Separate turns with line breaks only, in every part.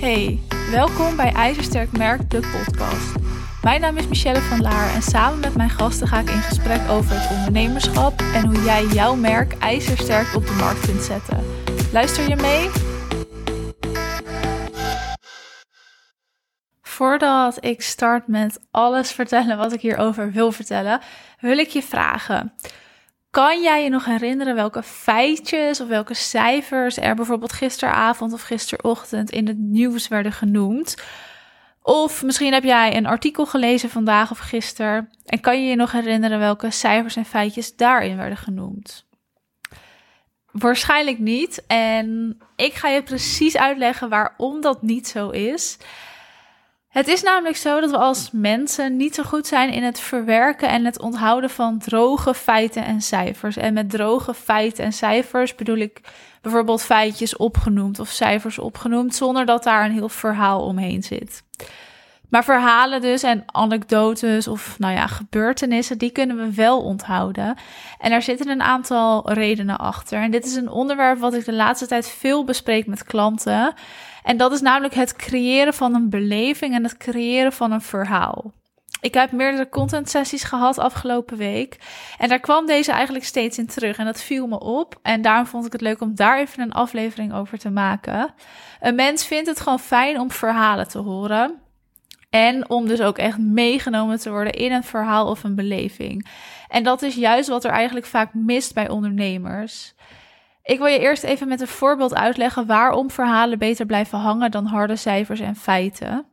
Hey, welkom bij IJzersterk Merk, de podcast. Mijn naam is Michelle van Laar en samen met mijn gasten ga ik in gesprek over het ondernemerschap en hoe jij jouw merk ijzersterk op de markt kunt zetten. Luister je mee? Voordat ik start met alles vertellen wat ik hierover wil vertellen, wil ik je vragen. Kan jij je nog herinneren welke feitjes of welke cijfers er bijvoorbeeld gisteravond of gisterochtend in het nieuws werden genoemd? Of misschien heb jij een artikel gelezen vandaag of gisteren en kan je je nog herinneren welke cijfers en feitjes daarin werden genoemd? Waarschijnlijk niet. En ik ga je precies uitleggen waarom dat niet zo is. Het is namelijk zo dat we als mensen niet zo goed zijn in het verwerken en het onthouden van droge feiten en cijfers. En met droge feiten en cijfers bedoel ik bijvoorbeeld feitjes opgenoemd of cijfers opgenoemd, zonder dat daar een heel verhaal omheen zit. Maar verhalen dus en anekdotes of nou ja, gebeurtenissen, die kunnen we wel onthouden. En daar zitten een aantal redenen achter. En dit is een onderwerp wat ik de laatste tijd veel bespreek met klanten. En dat is namelijk het creëren van een beleving en het creëren van een verhaal. Ik heb meerdere content sessies gehad afgelopen week. En daar kwam deze eigenlijk steeds in terug. En dat viel me op. En daarom vond ik het leuk om daar even een aflevering over te maken. Een mens vindt het gewoon fijn om verhalen te horen. En om dus ook echt meegenomen te worden in een verhaal of een beleving. En dat is juist wat er eigenlijk vaak mist bij ondernemers. Ik wil je eerst even met een voorbeeld uitleggen waarom verhalen beter blijven hangen dan harde cijfers en feiten.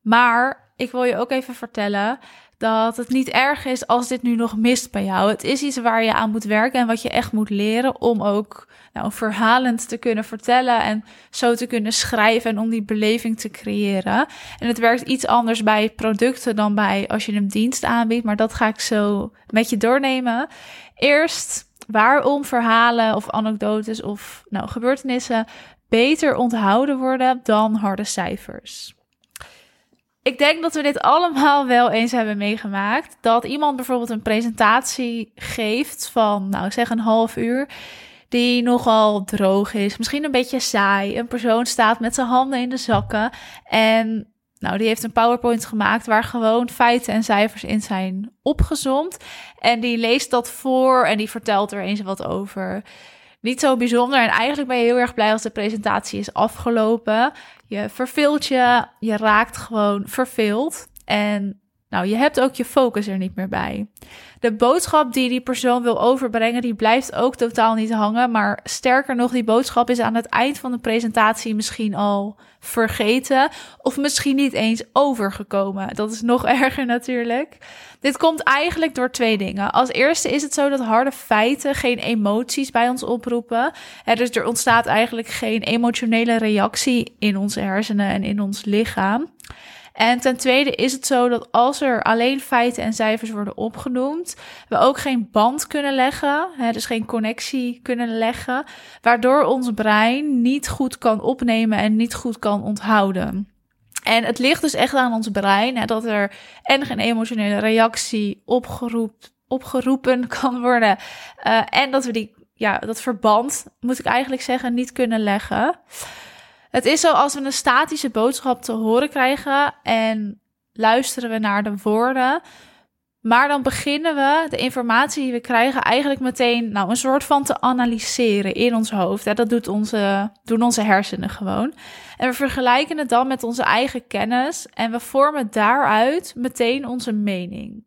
Maar ik wil je ook even vertellen dat het niet erg is als dit nu nog mist bij jou. Het is iets waar je aan moet werken en wat je echt moet leren om ook nou, verhalend te kunnen vertellen en zo te kunnen schrijven en om die beleving te creëren. En het werkt iets anders bij producten dan bij als je een dienst aanbiedt, maar dat ga ik zo met je doornemen. Eerst waarom verhalen of anekdotes of nou, gebeurtenissen beter onthouden worden dan harde cijfers. Ik denk dat we dit allemaal wel eens hebben meegemaakt. Dat iemand bijvoorbeeld een presentatie geeft van, nou zeg een half uur, die nogal droog is, misschien een beetje saai. Een persoon staat met zijn handen in de zakken en nou, die heeft een PowerPoint gemaakt waar gewoon feiten en cijfers in zijn opgezomd. En die leest dat voor en die vertelt er eens wat over. Niet zo bijzonder. En eigenlijk ben je heel erg blij als de presentatie is afgelopen. Je verveelt je, je raakt gewoon verveeld. En nou, je hebt ook je focus er niet meer bij. De boodschap die die persoon wil overbrengen, die blijft ook totaal niet hangen. Maar sterker nog, die boodschap is aan het eind van de presentatie misschien al vergeten. Of misschien niet eens overgekomen. Dat is nog erger natuurlijk. Dit komt eigenlijk door twee dingen. Als eerste is het zo dat harde feiten geen emoties bij ons oproepen. dus er ontstaat eigenlijk geen emotionele reactie in onze hersenen en in ons lichaam. En ten tweede is het zo dat als er alleen feiten en cijfers worden opgenoemd, we ook geen band kunnen leggen, hè, dus geen connectie kunnen leggen, waardoor ons brein niet goed kan opnemen en niet goed kan onthouden. En het ligt dus echt aan ons brein hè, dat er en geen emotionele reactie opgeroepen, kan worden. Uh, en dat we die, ja, dat verband, moet ik eigenlijk zeggen, niet kunnen leggen. Het is zo als we een statische boodschap te horen krijgen en luisteren we naar de woorden. Maar dan beginnen we de informatie die we krijgen eigenlijk meteen nou, een soort van te analyseren in ons hoofd. Dat doet onze, doen onze hersenen gewoon. En we vergelijken het dan met onze eigen kennis en we vormen daaruit meteen onze mening.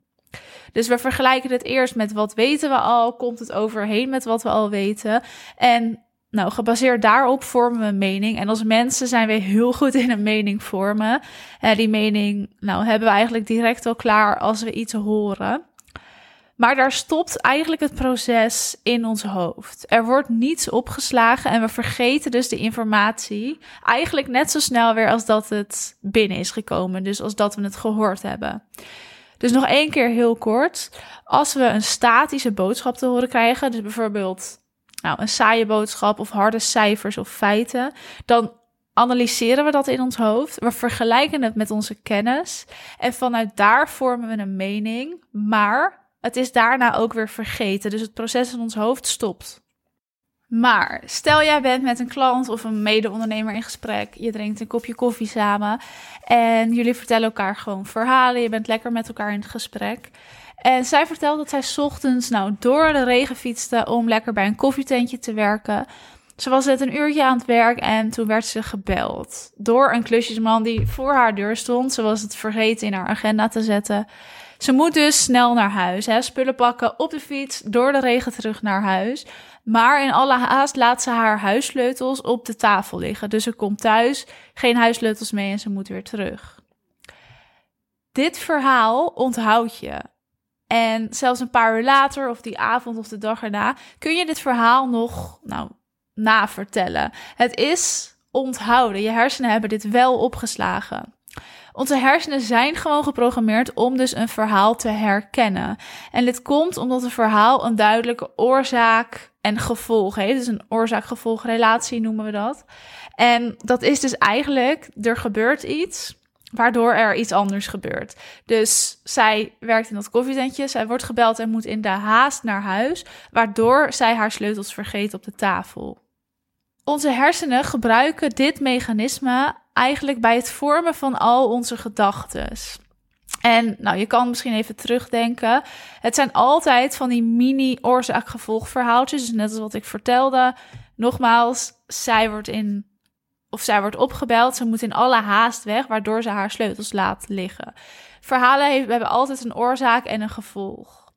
Dus we vergelijken het eerst met wat weten we al, komt het overheen met wat we al weten. En nou, gebaseerd daarop vormen we een mening. En als mensen zijn we heel goed in een mening vormen. En die mening, nou, hebben we eigenlijk direct al klaar als we iets horen. Maar daar stopt eigenlijk het proces in ons hoofd. Er wordt niets opgeslagen en we vergeten dus de informatie eigenlijk net zo snel weer als dat het binnen is gekomen. Dus als dat we het gehoord hebben. Dus nog één keer heel kort. Als we een statische boodschap te horen krijgen, dus bijvoorbeeld nou, een saaie boodschap of harde cijfers of feiten, dan analyseren we dat in ons hoofd. We vergelijken het met onze kennis en vanuit daar vormen we een mening, maar het is daarna ook weer vergeten. Dus het proces in ons hoofd stopt. Maar stel jij bent met een klant of een mede-ondernemer in gesprek. Je drinkt een kopje koffie samen. En jullie vertellen elkaar gewoon verhalen. Je bent lekker met elkaar in gesprek. En zij vertelt dat zij ochtends nou door de regen fietste om lekker bij een koffietentje te werken. Ze was net een uurtje aan het werk en toen werd ze gebeld door een klusjesman die voor haar deur stond. Ze was het vergeten in haar agenda te zetten. Ze moet dus snel naar huis. Hè? Spullen pakken op de fiets, door de regen terug naar huis. Maar in alle haast laat ze haar huissleutels op de tafel liggen. Dus ze komt thuis, geen huissleutels mee en ze moet weer terug. Dit verhaal onthoud je. En zelfs een paar uur later, of die avond of de dag erna, kun je dit verhaal nog nou, navertellen. Het is onthouden. Je hersenen hebben dit wel opgeslagen. Onze hersenen zijn gewoon geprogrammeerd om dus een verhaal te herkennen. En dit komt omdat een verhaal een duidelijke oorzaak en gevolg heeft. Dus een oorzaak-gevolgrelatie noemen we dat. En dat is dus eigenlijk, er gebeurt iets waardoor er iets anders gebeurt. Dus zij werkt in dat koffietentje, zij wordt gebeld en moet in de haast naar huis, waardoor zij haar sleutels vergeet op de tafel. Onze hersenen gebruiken dit mechanisme eigenlijk bij het vormen van al onze gedachten. En nou, je kan misschien even terugdenken. Het zijn altijd van die mini oorzaak-gevolg verhaaltjes. Dus net als wat ik vertelde. Nogmaals, zij wordt in of zij wordt opgebeld. Ze moet in alle haast weg, waardoor ze haar sleutels laat liggen. Verhalen heeft, hebben altijd een oorzaak en een gevolg.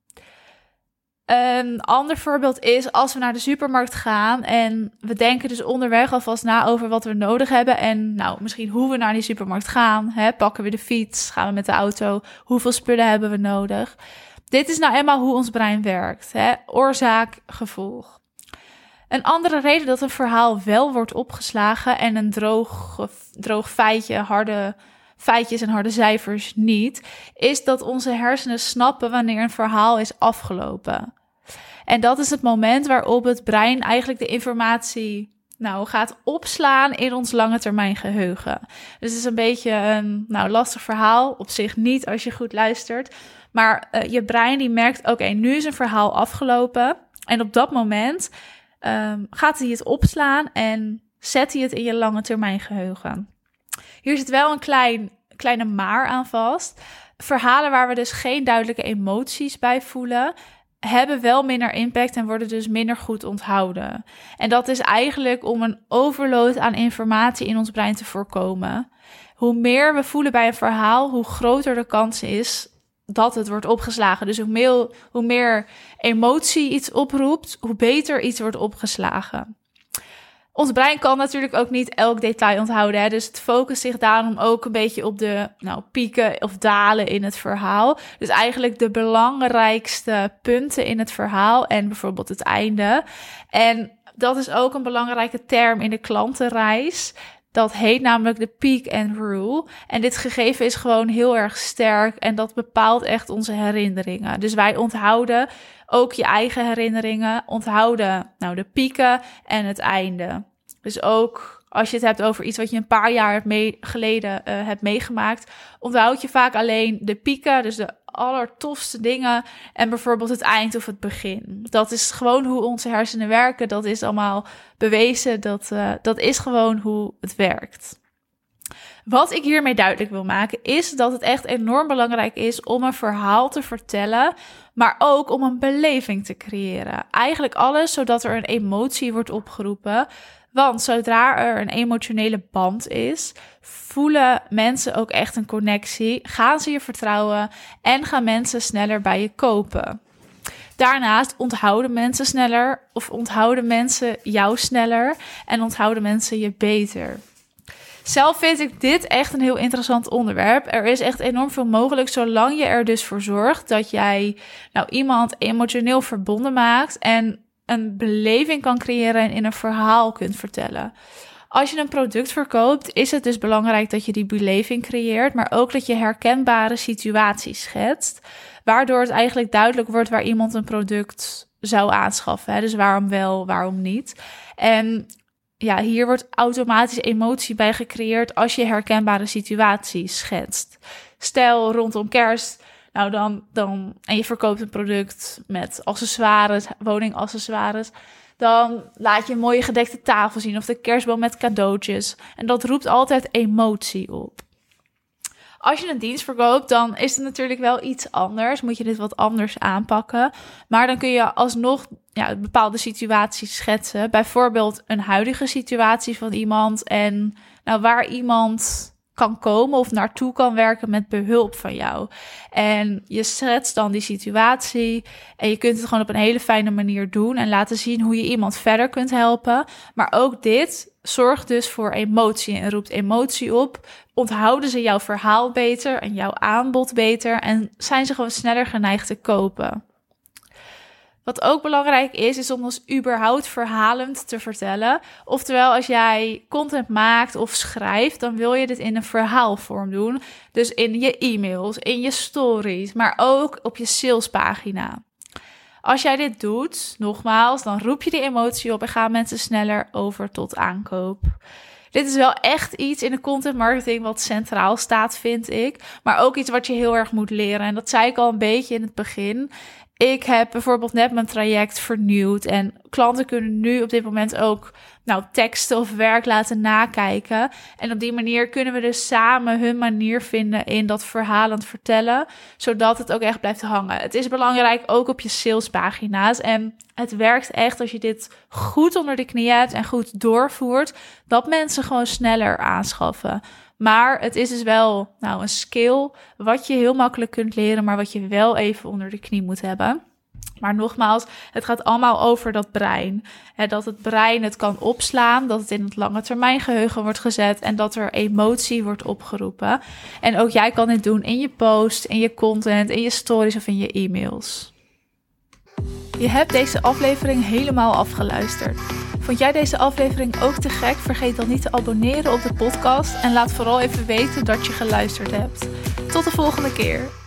Een ander voorbeeld is als we naar de supermarkt gaan en we denken dus onderweg alvast na over wat we nodig hebben en nou misschien hoe we naar die supermarkt gaan. Hè? Pakken we de fiets, gaan we met de auto, hoeveel spullen hebben we nodig? Dit is nou eenmaal hoe ons brein werkt. Hè? Oorzaak, gevolg. Een andere reden dat een verhaal wel wordt opgeslagen en een droog, droog feitje, harde feitjes en harde cijfers niet, is dat onze hersenen snappen wanneer een verhaal is afgelopen. En dat is het moment waarop het brein eigenlijk de informatie nou, gaat opslaan in ons lange termijn geheugen. Dus het is een beetje een nou, lastig verhaal. Op zich niet als je goed luistert. Maar uh, je brein die merkt, oké, nu is een verhaal afgelopen. En op dat moment um, gaat hij het opslaan en zet hij het in je lange termijn geheugen. Hier zit wel een klein, kleine maar aan vast. Verhalen waar we dus geen duidelijke emoties bij voelen, hebben wel minder impact en worden dus minder goed onthouden. En dat is eigenlijk om een overload aan informatie in ons brein te voorkomen. Hoe meer we voelen bij een verhaal, hoe groter de kans is dat het wordt opgeslagen. Dus hoe meer, emotie iets oproept, hoe beter iets wordt opgeslagen. Ons brein kan natuurlijk ook niet elk detail onthouden. Hè? Dus het focust zich daarom ook een beetje op de nou, pieken of dalen in het verhaal. Dus eigenlijk de belangrijkste punten in het verhaal en bijvoorbeeld het einde. En dat is ook een belangrijke term in de klantenreis. Dat heet namelijk de peak and rule. En dit gegeven is gewoon heel erg sterk en dat bepaalt echt onze herinneringen. Dus wij onthouden ook je eigen herinneringen, onthouden nou de pieken en het einde. Dus ook als je het hebt over iets wat je een paar jaar geleden uh, hebt meegemaakt, onthoud je vaak alleen de pieken, dus de allertofste dingen en bijvoorbeeld het eind of het begin. Dat is gewoon hoe onze hersenen werken. Dat is allemaal bewezen. Dat, uh, dat is gewoon hoe het werkt. Wat ik hiermee duidelijk wil maken is dat het echt enorm belangrijk is om een verhaal te vertellen, maar ook om een beleving te creëren. Eigenlijk alles zodat er een emotie wordt opgeroepen. Want zodra er een emotionele band is, voelen mensen ook echt een connectie, gaan ze je vertrouwen en gaan mensen sneller bij je kopen. Daarnaast onthouden mensen sneller of onthouden mensen jou sneller en onthouden mensen je beter. Zelf vind ik dit echt een heel interessant onderwerp. Er is echt enorm veel mogelijk, zolang je er dus voor zorgt dat jij nou iemand emotioneel verbonden maakt en een beleving kan creëren en in een verhaal kunt vertellen. Als je een product verkoopt, is het dus belangrijk dat je die beleving creëert, maar ook dat je herkenbare situaties schetst, waardoor het eigenlijk duidelijk wordt waar iemand een product zou aanschaffen. Hè? Dus waarom wel, waarom niet. En ja, hier wordt automatisch emotie bij gecreëerd als je herkenbare situaties schetst. Stel rondom kerst, nou dan, dan, en je verkoopt een product met accessoires, woningaccessoires, dan laat je een mooie gedekte tafel zien of de kerstboom met cadeautjes. En dat roept altijd emotie op. Als je een dienst verkoopt, dan is het natuurlijk wel iets anders. Moet je dit wat anders aanpakken. Maar dan kun je alsnog ja, bepaalde situaties schetsen. Bijvoorbeeld een huidige situatie van iemand en nou, waar iemand kan komen of naartoe kan werken met behulp van jou. En je schetst dan die situatie en je kunt het gewoon op een hele fijne manier doen en laten zien hoe je iemand verder kunt helpen. Maar ook dit zorgt dus voor emotie en roept emotie op. Onthouden ze jouw verhaal beter en jouw aanbod beter en zijn ze gewoon sneller geneigd te kopen. Wat ook belangrijk is, is om ons überhaupt verhalend te vertellen. Oftewel, als jij content maakt of schrijft, dan wil je dit in een verhaalvorm doen. Dus in je e-mails, in je stories, maar ook op je salespagina. Als jij dit doet, nogmaals, dan roep je die emotie op en gaan mensen sneller over tot aankoop. Dit is wel echt iets in de content marketing wat centraal staat, vind ik. Maar ook iets wat je heel erg moet leren. En dat zei ik al een beetje in het begin. Ik heb bijvoorbeeld net mijn traject vernieuwd en klanten kunnen nu op dit moment ook nou, teksten of werk laten nakijken. En op die manier kunnen we dus samen hun manier vinden in dat verhalend vertellen, zodat het ook echt blijft hangen. Het is belangrijk ook op je salespagina's en het werkt echt als je dit goed onder de knie hebt en goed doorvoert, dat mensen gewoon sneller aanschaffen. Maar het is dus wel nou, een skill wat je heel makkelijk kunt leren, maar wat je wel even onder de knie moet hebben. Maar nogmaals, het gaat allemaal over dat brein. dat het brein het kan opslaan, dat het in het lange termijn geheugen wordt gezet en dat er emotie wordt opgeroepen. En ook jij kan dit doen in je post, in je content, in je stories of in je e-mails. Je hebt deze aflevering helemaal afgeluisterd. Vond jij deze aflevering ook te gek? Vergeet dan niet te abonneren op de podcast en laat vooral even weten dat je geluisterd hebt. Tot de volgende keer.